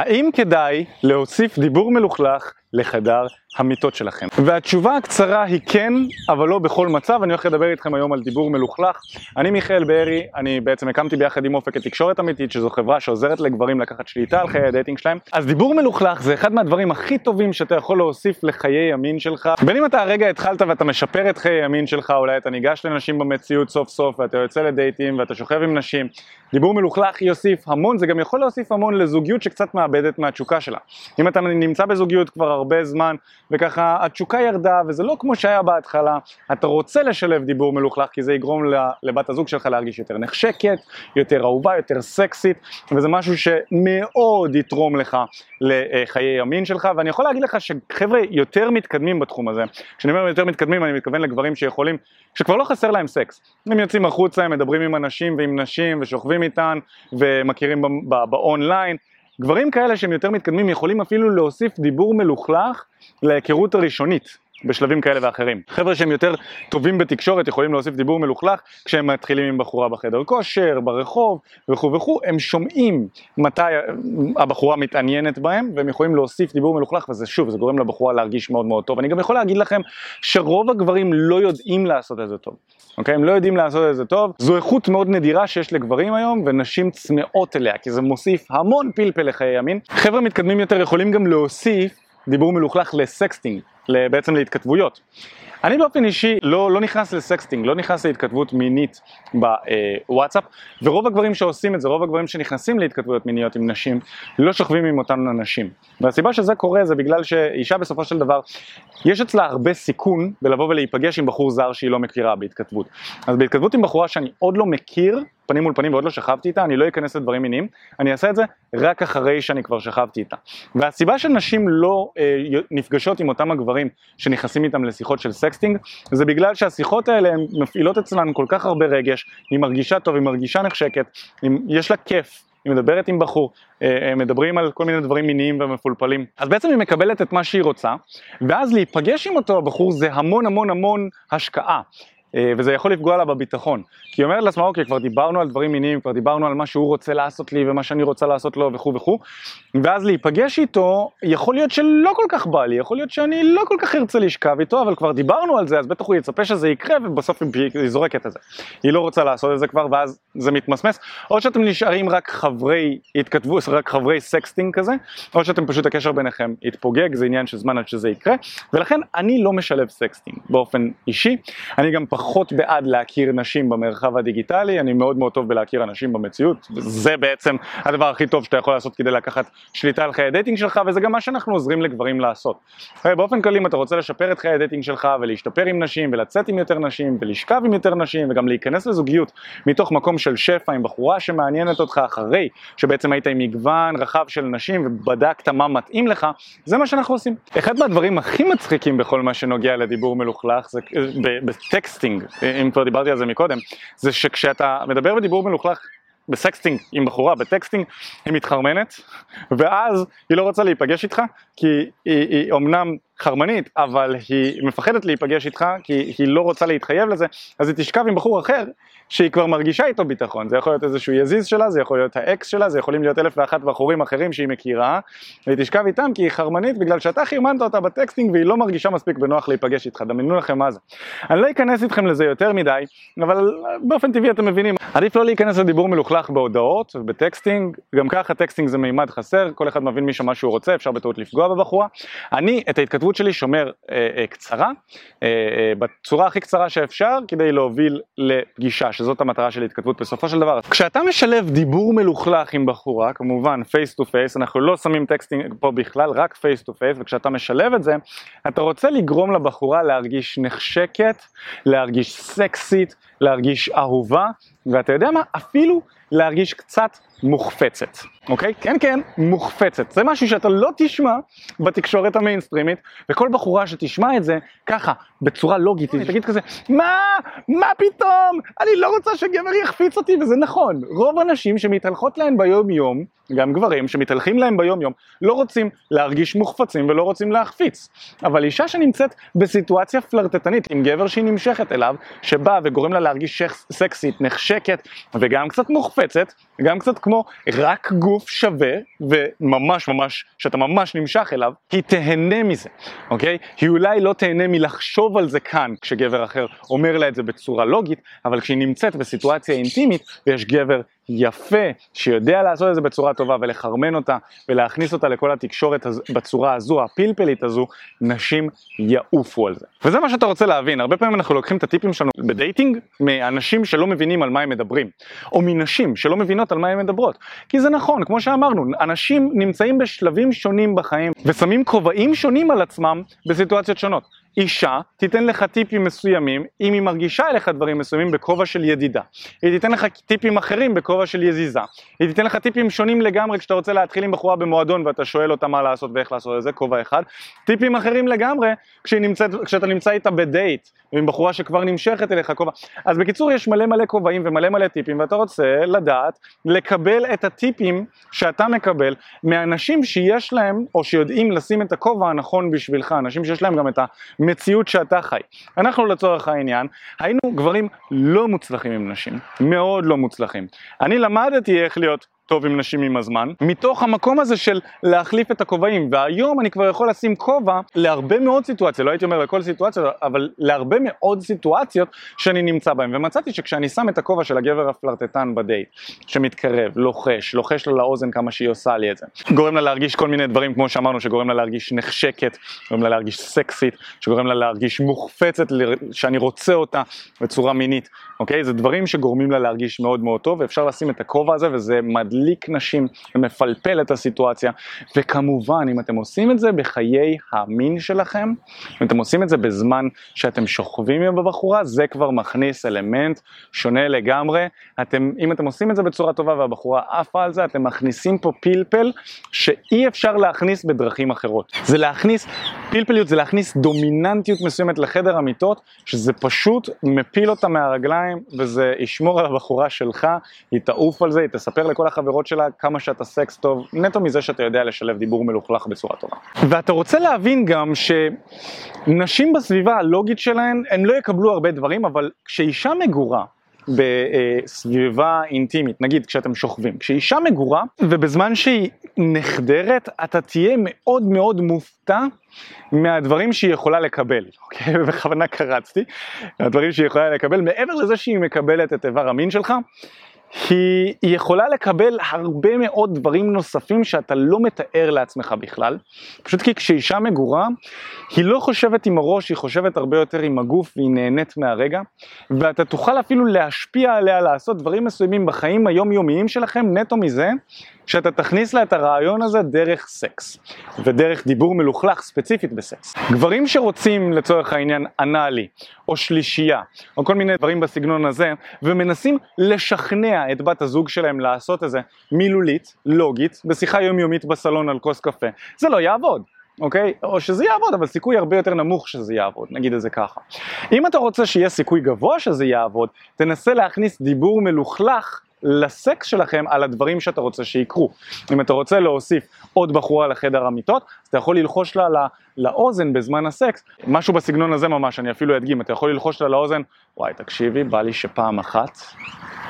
האם כדאי להוסיף דיבור מלוכלך לחדר המיטות שלכם? והתשובה הקצרה היא כן, אבל לא בכל מצב. אני הולך לדבר איתכם היום על דיבור מלוכלך. אני מיכאל בארי, אני בעצם הקמתי ביחד עם אופק את תקשורת אמיתית, שזו חברה שעוזרת לגברים לקחת שליטה על חיי ה dating שלהם. אז דיבור מלוכלך זה אחד מהדברים הכי טובים שאתה יכול להוסיף לחיי המין שלך. בין אם אתה הרגע התחלת ואתה משפר את חיי המין שלך, אולי אתה ניגש לנשים במציאות סוף סוף ואתה יוצא לדייטים ואתה שוכב עם נשים. דיבור מלוכלך יוסיף המון, זה גם יכול להוסיף המון לזוגיות שקצת מאבדת מהתשוקה שלה. אם אתה נמצא בזוגיות כבר הרבה זמן וככה התשוקה ירדה וזה לא כמו שהיה בהתחלה, אתה רוצה לשלב דיבור מלוכלך כי זה יגרום לבת הזוג שלך להרגיש יותר נחשקת, יותר אהובה, יותר סקסית וזה משהו שמאוד יתרום לך לחיי המין שלך. ואני יכול להגיד לך שחבר'ה יותר מתקדמים בתחום הזה, כשאני אומר יותר מתקדמים אני מתכוון לגברים שיכולים, שכבר לא חסר להם סקס, הם יוצאים החוצה, הם מדברים עם אנשים ועם נשים ושוכבים איתן ומכירים באונליין גברים כאלה שהם יותר מתקדמים יכולים אפילו להוסיף דיבור מלוכלך להיכרות הראשונית בשלבים כאלה ואחרים. חבר'ה שהם יותר טובים בתקשורת יכולים להוסיף דיבור מלוכלך כשהם מתחילים עם בחורה בחדר כושר, ברחוב וכו' וכו', הם שומעים מתי הבחורה מתעניינת בהם והם יכולים להוסיף דיבור מלוכלך וזה שוב, זה גורם לבחורה להרגיש מאוד מאוד טוב. אני גם יכול להגיד לכם שרוב הגברים לא יודעים לעשות את זה טוב, אוקיי? הם לא יודעים לעשות את זה טוב, זו איכות מאוד נדירה שיש לגברים היום ונשים צמאות אליה כי זה מוסיף המון פלפל לחיי ימין. חבר'ה מתקדמים יותר יכולים גם להוסיף דיבור מלוכלך לסקסטינג. בעצם להתכתבויות. אני באופן אישי לא, לא נכנס לסקסטינג, לא נכנס להתכתבות מינית בוואטסאפ, ורוב הגברים שעושים את זה, רוב הגברים שנכנסים להתכתבויות מיניות עם נשים, לא שוכבים עם אותן אנשים. והסיבה שזה קורה זה בגלל שאישה בסופו של דבר, יש אצלה הרבה סיכון בלבוא ולהיפגש עם בחור זר שהיא לא מכירה בהתכתבות. אז בהתכתבות עם בחורה שאני עוד לא מכיר, פנים מול פנים ועוד לא שכבתי איתה, אני לא אכנס לדברים מיניים, אני אעשה את זה רק אחרי שאני כבר שכבתי איתה. והסיבה שנשים לא אה, נפגשות עם אותם הגברים שנכנסים איתם לשיחות של sexting, זה בגלל שהשיחות האלה הן מפעילות אצלן כל כך הרבה רגש, היא מרגישה טוב, היא מרגישה נחשקת, היא, יש לה כיף. היא מדברת עם בחור, אה, אה, מדברים על כל מיני דברים מיניים ומפולפלים. אז בעצם היא מקבלת את מה שהיא רוצה, ואז להיפגש עם אותו הבחור זה המון המון המון השקעה. אה, וזה יכול לפגוע לה בביטחון. כי היא אומרת לעצמה, אוקיי, כבר דיברנו על דברים מיניים, כבר דיברנו על מה שהוא רוצה לעשות לי ומה שאני רוצה לעשות לו וכו' וכו', ואז להיפגש איתו, יכול להיות שלא כל כך בא לי, יכול להיות שאני לא כל כך ארצה לשכב איתו, אבל כבר דיברנו על זה, אז בטח הוא יצפה שזה יקרה, ובסוף היא זורקת את זה. היא לא רוצה לעשות את זה כבר, ואז זה מתמסמס, או שאתם נשארים רק חברי התכתבות, רק חברי sexting כזה, או שאתם פשוט הקשר ביניכם יתפוגג, זה עניין של זמן עד שזה יקרה, ולכן אני לא משלב sexting באופן אישי, אני גם פחות בעד להכיר נשים במרחב הדיגיטלי, אני מאוד מאוד טוב בלהכיר אנשים במציאות, זה בעצם הדבר הכי טוב שאתה יכול לעשות כדי לקחת שליטה על חיי ה dating שלך, וזה גם מה שאנחנו עוזרים לגברים לעשות. באופן כללי אם אתה רוצה לשפר את חיי ה dating שלך ולהשתפר עם נשים ולצאת עם יותר נשים ולשכב עם יותר נשים וגם להיכנס לזוגיות מתוך מקום של שפע עם בחורה שמעניינת אותך אחרי שבעצם היית עם מגוון רחב של נשים ובדקת מה מתאים לך, זה מה שאנחנו עושים. אחד מהדברים הכי מצחיקים בכל מה שנוגע לדיבור מלוכלך זה ב texting sexting, אם כבר דיברתי על זה מקודם, זה שכשאתה מדבר בדיבור מלוכלך ב sexting עם בחורה, ב texting, היא מתחרמנת, ואז היא לא רוצה להיפגש איתך, כי היא, היא אומנם חרמנית, אבל היא מפחדת להיפגש איתך, כי היא לא רוצה להתחייב לזה, אז היא תשכב עם בחור אחר, שהיא כבר מרגישה איתו ביטחון, זה יכול להיות איזשהו יזיז שלה, זה יכול להיות האקס שלה, זה יכולים להיות אלף ואחת בחורים אחרים שהיא מכירה, והיא תשכב איתם כי היא חרמנית בגלל שאתה חירמנת אותה ב texting והיא לא מרגישה מספיק בנוח להיפגש איתך, דמיינו לכם מה זה. אני לא אכנס איתכם לזה יותר מדי, אבל באופן טבעי אתם מבינים, עדיף לא להיכנס לדיבור מלוכלך בהודעות, ב texting, גם ככה texting זה מימד חסר, כל אחד מבין משם מה שהוא רוצה, אפשר בטעות לפגוע בבחורה. אני את ההתכתבות שלי שומר אה, אה, קצרה, אה, אה, בצורה הכי קצרה שאפשר, כדי להוביל לפגישה. שזאת המטרה של התכתבות בסופו של דבר. כשאתה משלב דיבור מלוכלך עם בחורה, כמובן face to face, אנחנו לא שמים texting פה בכלל, רק face to face, וכשאתה משלב את זה, אתה רוצה לגרום לבחורה להרגיש נחשקת, להרגיש סקסית, להרגיש אהובה, ואתה יודע מה? אפילו להרגיש קצת מוחפצת, אוקיי? כן כן, מוחפצת. זה משהו שאתה לא תשמע בתקשורת המיינסטרימית, וכל בחורה שתשמע את זה ככה, בצורה לוגית, היא תגיד כזה, מה? מה פתאום? אני לא רוצה שגבר יחפיץ אותי, וזה נכון. רוב הנשים שמתהלכות להן ביום יום, גם גברים שמתהלכים להם ביום יום, לא רוצים להרגיש מוחפצים ולא רוצים להחפיץ. אבל אישה שנמצאת בסיטואציה פלרטטנית עם גבר שהיא נמשכת אליו, שבא וגורם לה להרגיש סקסית, נחשקת וגם קצת מוחפצת, גם קצת כמו רק גוף שווה וממש ממש, שאתה ממש נמשך אליו, היא תהנה מזה, אוקיי? היא אולי לא תהנה מלחשוב על זה כאן כשגבר אחר אומר לה את זה בצורה לוגית, אבל כשהיא נמצאת בסיטואציה אינטימית ויש גבר יפה, שיודע לעשות את זה בצורה טובה ולחרמן אותה ולהכניס אותה לכל התקשורת הז... בצורה הזו, הפלפלית הזו, נשים יעופו על זה. וזה מה שאתה רוצה להבין, הרבה פעמים אנחנו לוקחים את הטיפים שלנו בדייטינג מאנשים שלא מבינים על מה הם מדברים, או מנשים שלא מבינות על מה הן מדברות. כי זה נכון, כמו שאמרנו, אנשים נמצאים בשלבים שונים בחיים ושמים כובעים שונים על עצמם בסיטואציות שונות. אישה תיתן לך טיפים מסוימים אם היא מרגישה אליך דברים מסוימים בכובע של ידידה. היא תיתן לך טיפים אחרים בכובע של יזיזה. היא תיתן לך טיפים שונים לגמרי כשאתה רוצה להתחיל עם בחורה במועדון ואתה שואל אותה מה לעשות ואיך לעשות את זה, כובע אחד. טיפים אחרים לגמרי נמצאת, כשאתה נמצא איתה בדייט עם בחורה שכבר נמשכת אליך כובע. אז בקיצור יש מלא מלא כובעים ומלא מלא טיפים ואתה רוצה לדעת לקבל את הטיפים שאתה מקבל מאנשים שיש להם או שיודעים לשים את הכובע הנכון בשבילך, אנשים שיש להם גם את ה... מציאות שאתה חי. אנחנו לצורך העניין היינו גברים לא מוצלחים עם נשים, מאוד לא מוצלחים. אני למדתי איך להיות טוב עם נשים עם הזמן, מתוך המקום הזה של להחליף את הכובעים, והיום אני כבר יכול לשים כובע להרבה מאוד סיטואציות, לא הייתי אומר לכל סיטואציה, אבל להרבה מאוד סיטואציות שאני נמצא בהן, ומצאתי שכשאני שם את הכובע של הגבר הפלרטטן בדייט, שמתקרב, לוחש, לוחש לה לאוזן כמה שהיא עושה לי את זה, גורם לה להרגיש כל מיני דברים כמו שאמרנו, שגורם לה להרגיש נחשקת, גורם לה להרגיש סקסית, שגורם לה להרגיש מוחפצת, שאני רוצה אותה בצורה מינית, אוקיי? זה דברים שגורמים לה להרגיש מאוד מאוד טוב, ואפשר לשים את הכובע הזה וזה מדליק נשים ומפלפל את הסיטואציה, וכמובן אם אתם עושים את זה בחיי המין שלכם, אם אתם עושים את זה בזמן שאתם שוכבים עם הבחורה, זה כבר מכניס אלמנט שונה לגמרי, אתם, אם אתם עושים את זה בצורה טובה והבחורה עפה על זה, אתם מכניסים פה פלפל שאי אפשר להכניס בדרכים אחרות. זה להכניס, פלפליות זה להכניס דומיננטיות מסוימת לחדר המיטות, שזה פשוט מפיל אותה מהרגליים וזה ישמור על הבחורה שלך, היא תעוף על זה, היא תספר לכל החברות שלה כמה שאתה סקס טוב, נטו מזה שאתה יודע לשלב דיבור מלוכלך בצורה טובה. ואתה רוצה להבין גם שנשים בסביבה הלוגית שלהן, הן לא יקבלו הרבה דברים, אבל כשאישה מגורה, בסביבה אינטימית, נגיד כשאתם שוכבים, כשאישה מגורה ובזמן שהיא נחדרת אתה תהיה מאוד מאוד מופתע מהדברים שהיא יכולה לקבל, אוקיי? בכוונה קרצתי, הדברים שהיא יכולה לקבל, מעבר לזה שהיא מקבלת את איבר המין שלך, היא, יכולה לקבל הרבה מאוד דברים נוספים שאתה לא מתאר לעצמך בכלל, פשוט כי כשאישה מגורה, היא לא חושבת עם הראש, היא חושבת הרבה יותר עם הגוף והיא נהנית מהרגע, ואתה תוכל אפילו להשפיע עליה לעשות דברים מסוימים בחיים היומיומיים שלכם נטו מזה שאתה תכניס לה את הרעיון הזה דרך סקס, ודרך דיבור מלוכלך ספציפית בסקס. גברים שרוצים לצורך העניין אנאלי, או שלישייה, או כל מיני דברים בסגנון הזה, ומנסים לשכנע את בת הזוג שלהם לעשות את זה מילולית, לוגית, בשיחה יומיומית בסלון על כוס קפה, זה לא יעבוד. אוקיי? או שזה יעבוד, אבל סיכוי הרבה יותר נמוך שזה יעבוד, נגיד את זה ככה. אם אתה רוצה שיהיה סיכוי גבוה שזה יעבוד, תנסה להכניס דיבור מלוכלך לסקס שלכם על הדברים שאתה רוצה שיקרו. אם אתה רוצה להוסיף עוד בחורה לחדר המיטות, אז אתה יכול ללחוש לה לא, לאוזן בזמן הסקס, משהו בסגנון הזה ממש, אני אפילו אדגים, אתה יכול ללחוש לה לאוזן, וואי תקשיבי, בא לי שפעם אחת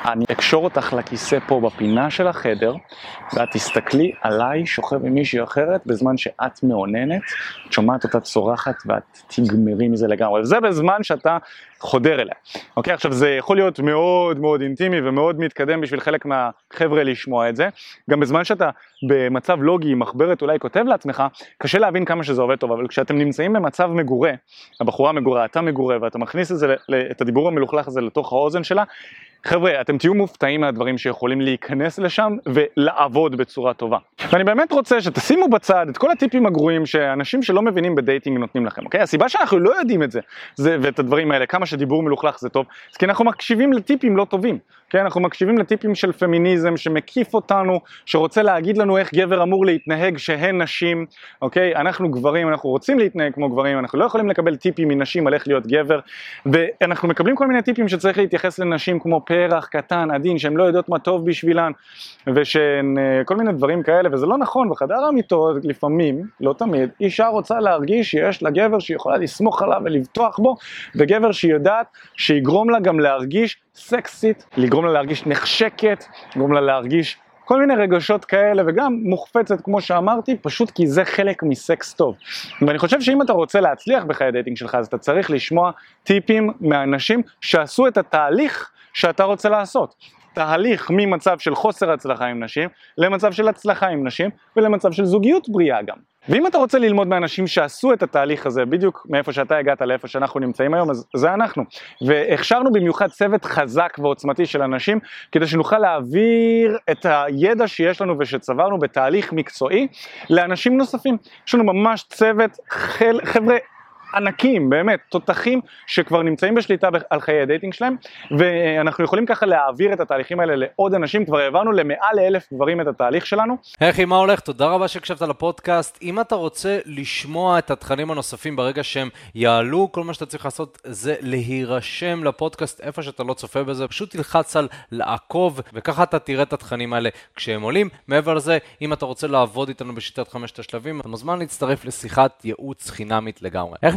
אני אקשור אותך לכיסא פה בפינה של החדר, ואת תסתכלי עליי שוכב עם מישהי אחרת בזמן שאת מאוננת, את שומעת אותה צורחת ואת תגמרי מזה לגמרי. וזה בזמן שאתה חודר אליה. אוקיי, עכשיו זה יכול להיות מאוד מאוד אינטימי ומאוד מתקדם בשביל חלק מהחבר'ה לשמוע את זה. גם בזמן שאתה במצב לוגי, מחברת אולי כותב לעצמך, קשה להבין כמה שזה עובד טוב, אבל כשאתם נמצאים במצב מגורה, הבחורה מגורה, אתה מגורה, ואתה מכניס את, זה, את הדיבור המלוכלך הזה לתוך האוזן שלה, חבר'ה, אתם תהיו מופתעים מהדברים שיכולים להיכנס לשם ולעבוד בצורה טובה. ואני באמת רוצה שתשימו בצד את כל הטיפים הגרועים שאנשים שלא מבינים בדייטינג נותנים לכם, אוקיי? הסיבה שאנחנו לא יודעים את זה, זה ואת הדברים האלה, כמה שדיבור מלוכלך זה טוב, זה כי אנחנו מקשיבים לטיפים לא טובים, כן? אנחנו מקשיבים לטיפים של פמיניזם שמקיף אותנו, שרוצה להגיד לנו איך גבר אמור להתנהג שהן נשים, אוקיי? אנחנו גברים, אנחנו רוצים להתנהג כמו גברים, אנחנו לא יכולים לקבל טיפים מנשים על איך להיות גבר, ואנחנו מקבלים כל מיני טיפים שצריך להתייחס לנשים כמו פרח קטן, עדין, שהן לא יודעות מה טוב בשבילן, ושהן אה, כל מיני דברים כאלה, וזה לא נכון, בחדר המיטות לפעמים, לא תמיד, אישה רוצה להרגיש שיש לה גבר שהיא יכולה לסמוך עליו ולבטוח בו, וגבר שהיא יודעת שיגרום לה גם להרגיש סקסית, לגרום לה להרגיש נחשקת, לגרום לה להרגיש כל מיני רגשות כאלה וגם מוחפצת כמו שאמרתי, פשוט כי זה חלק מסקס טוב. ואני חושב שאם אתה רוצה להצליח בחיי הדייטינג שלך אז אתה צריך לשמוע טיפים מאנשים שעשו את התהליך שאתה רוצה לעשות. תהליך ממצב של חוסר הצלחה עם נשים למצב של הצלחה עם נשים ולמצב של זוגיות בריאה גם. ואם אתה רוצה ללמוד מאנשים שעשו את התהליך הזה בדיוק מאיפה שאתה הגעת לאיפה שאנחנו נמצאים היום אז זה אנחנו והכשרנו במיוחד צוות חזק ועוצמתי של אנשים כדי שנוכל להעביר את הידע שיש לנו ושצברנו בתהליך מקצועי לאנשים נוספים יש לנו ממש צוות. חבר'ה ענקים, באמת, תותחים שכבר נמצאים בשליטה על חיי ה dating שלהם ואנחנו יכולים ככה להעביר את התהליכים האלה לעוד אנשים, כבר העברנו למעל לאלף גברים את התהליך שלנו. היי מה הולך? תודה רבה שהקשבת לפודקאסט. אם אתה רוצה לשמוע את התכנים הנוספים ברגע שהם יעלו, כל מה שאתה צריך לעשות זה להירשם לפודקאסט איפה שאתה לא צופה בזה, פשוט תלחץ על לעקוב וככה אתה תראה את התכנים האלה כשהם עולים. מעבר לזה, אם אתה רוצה לעבוד איתנו בשיטת חמשת השלבים, אתה מוזמן להצטרף לשיחת ייעוץ חינמית לגמרי. איך